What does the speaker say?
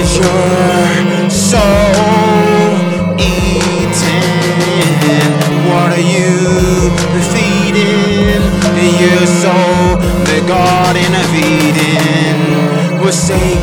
is your soul eating? What are you feeding? Your soul, the Garden of Eden, will say.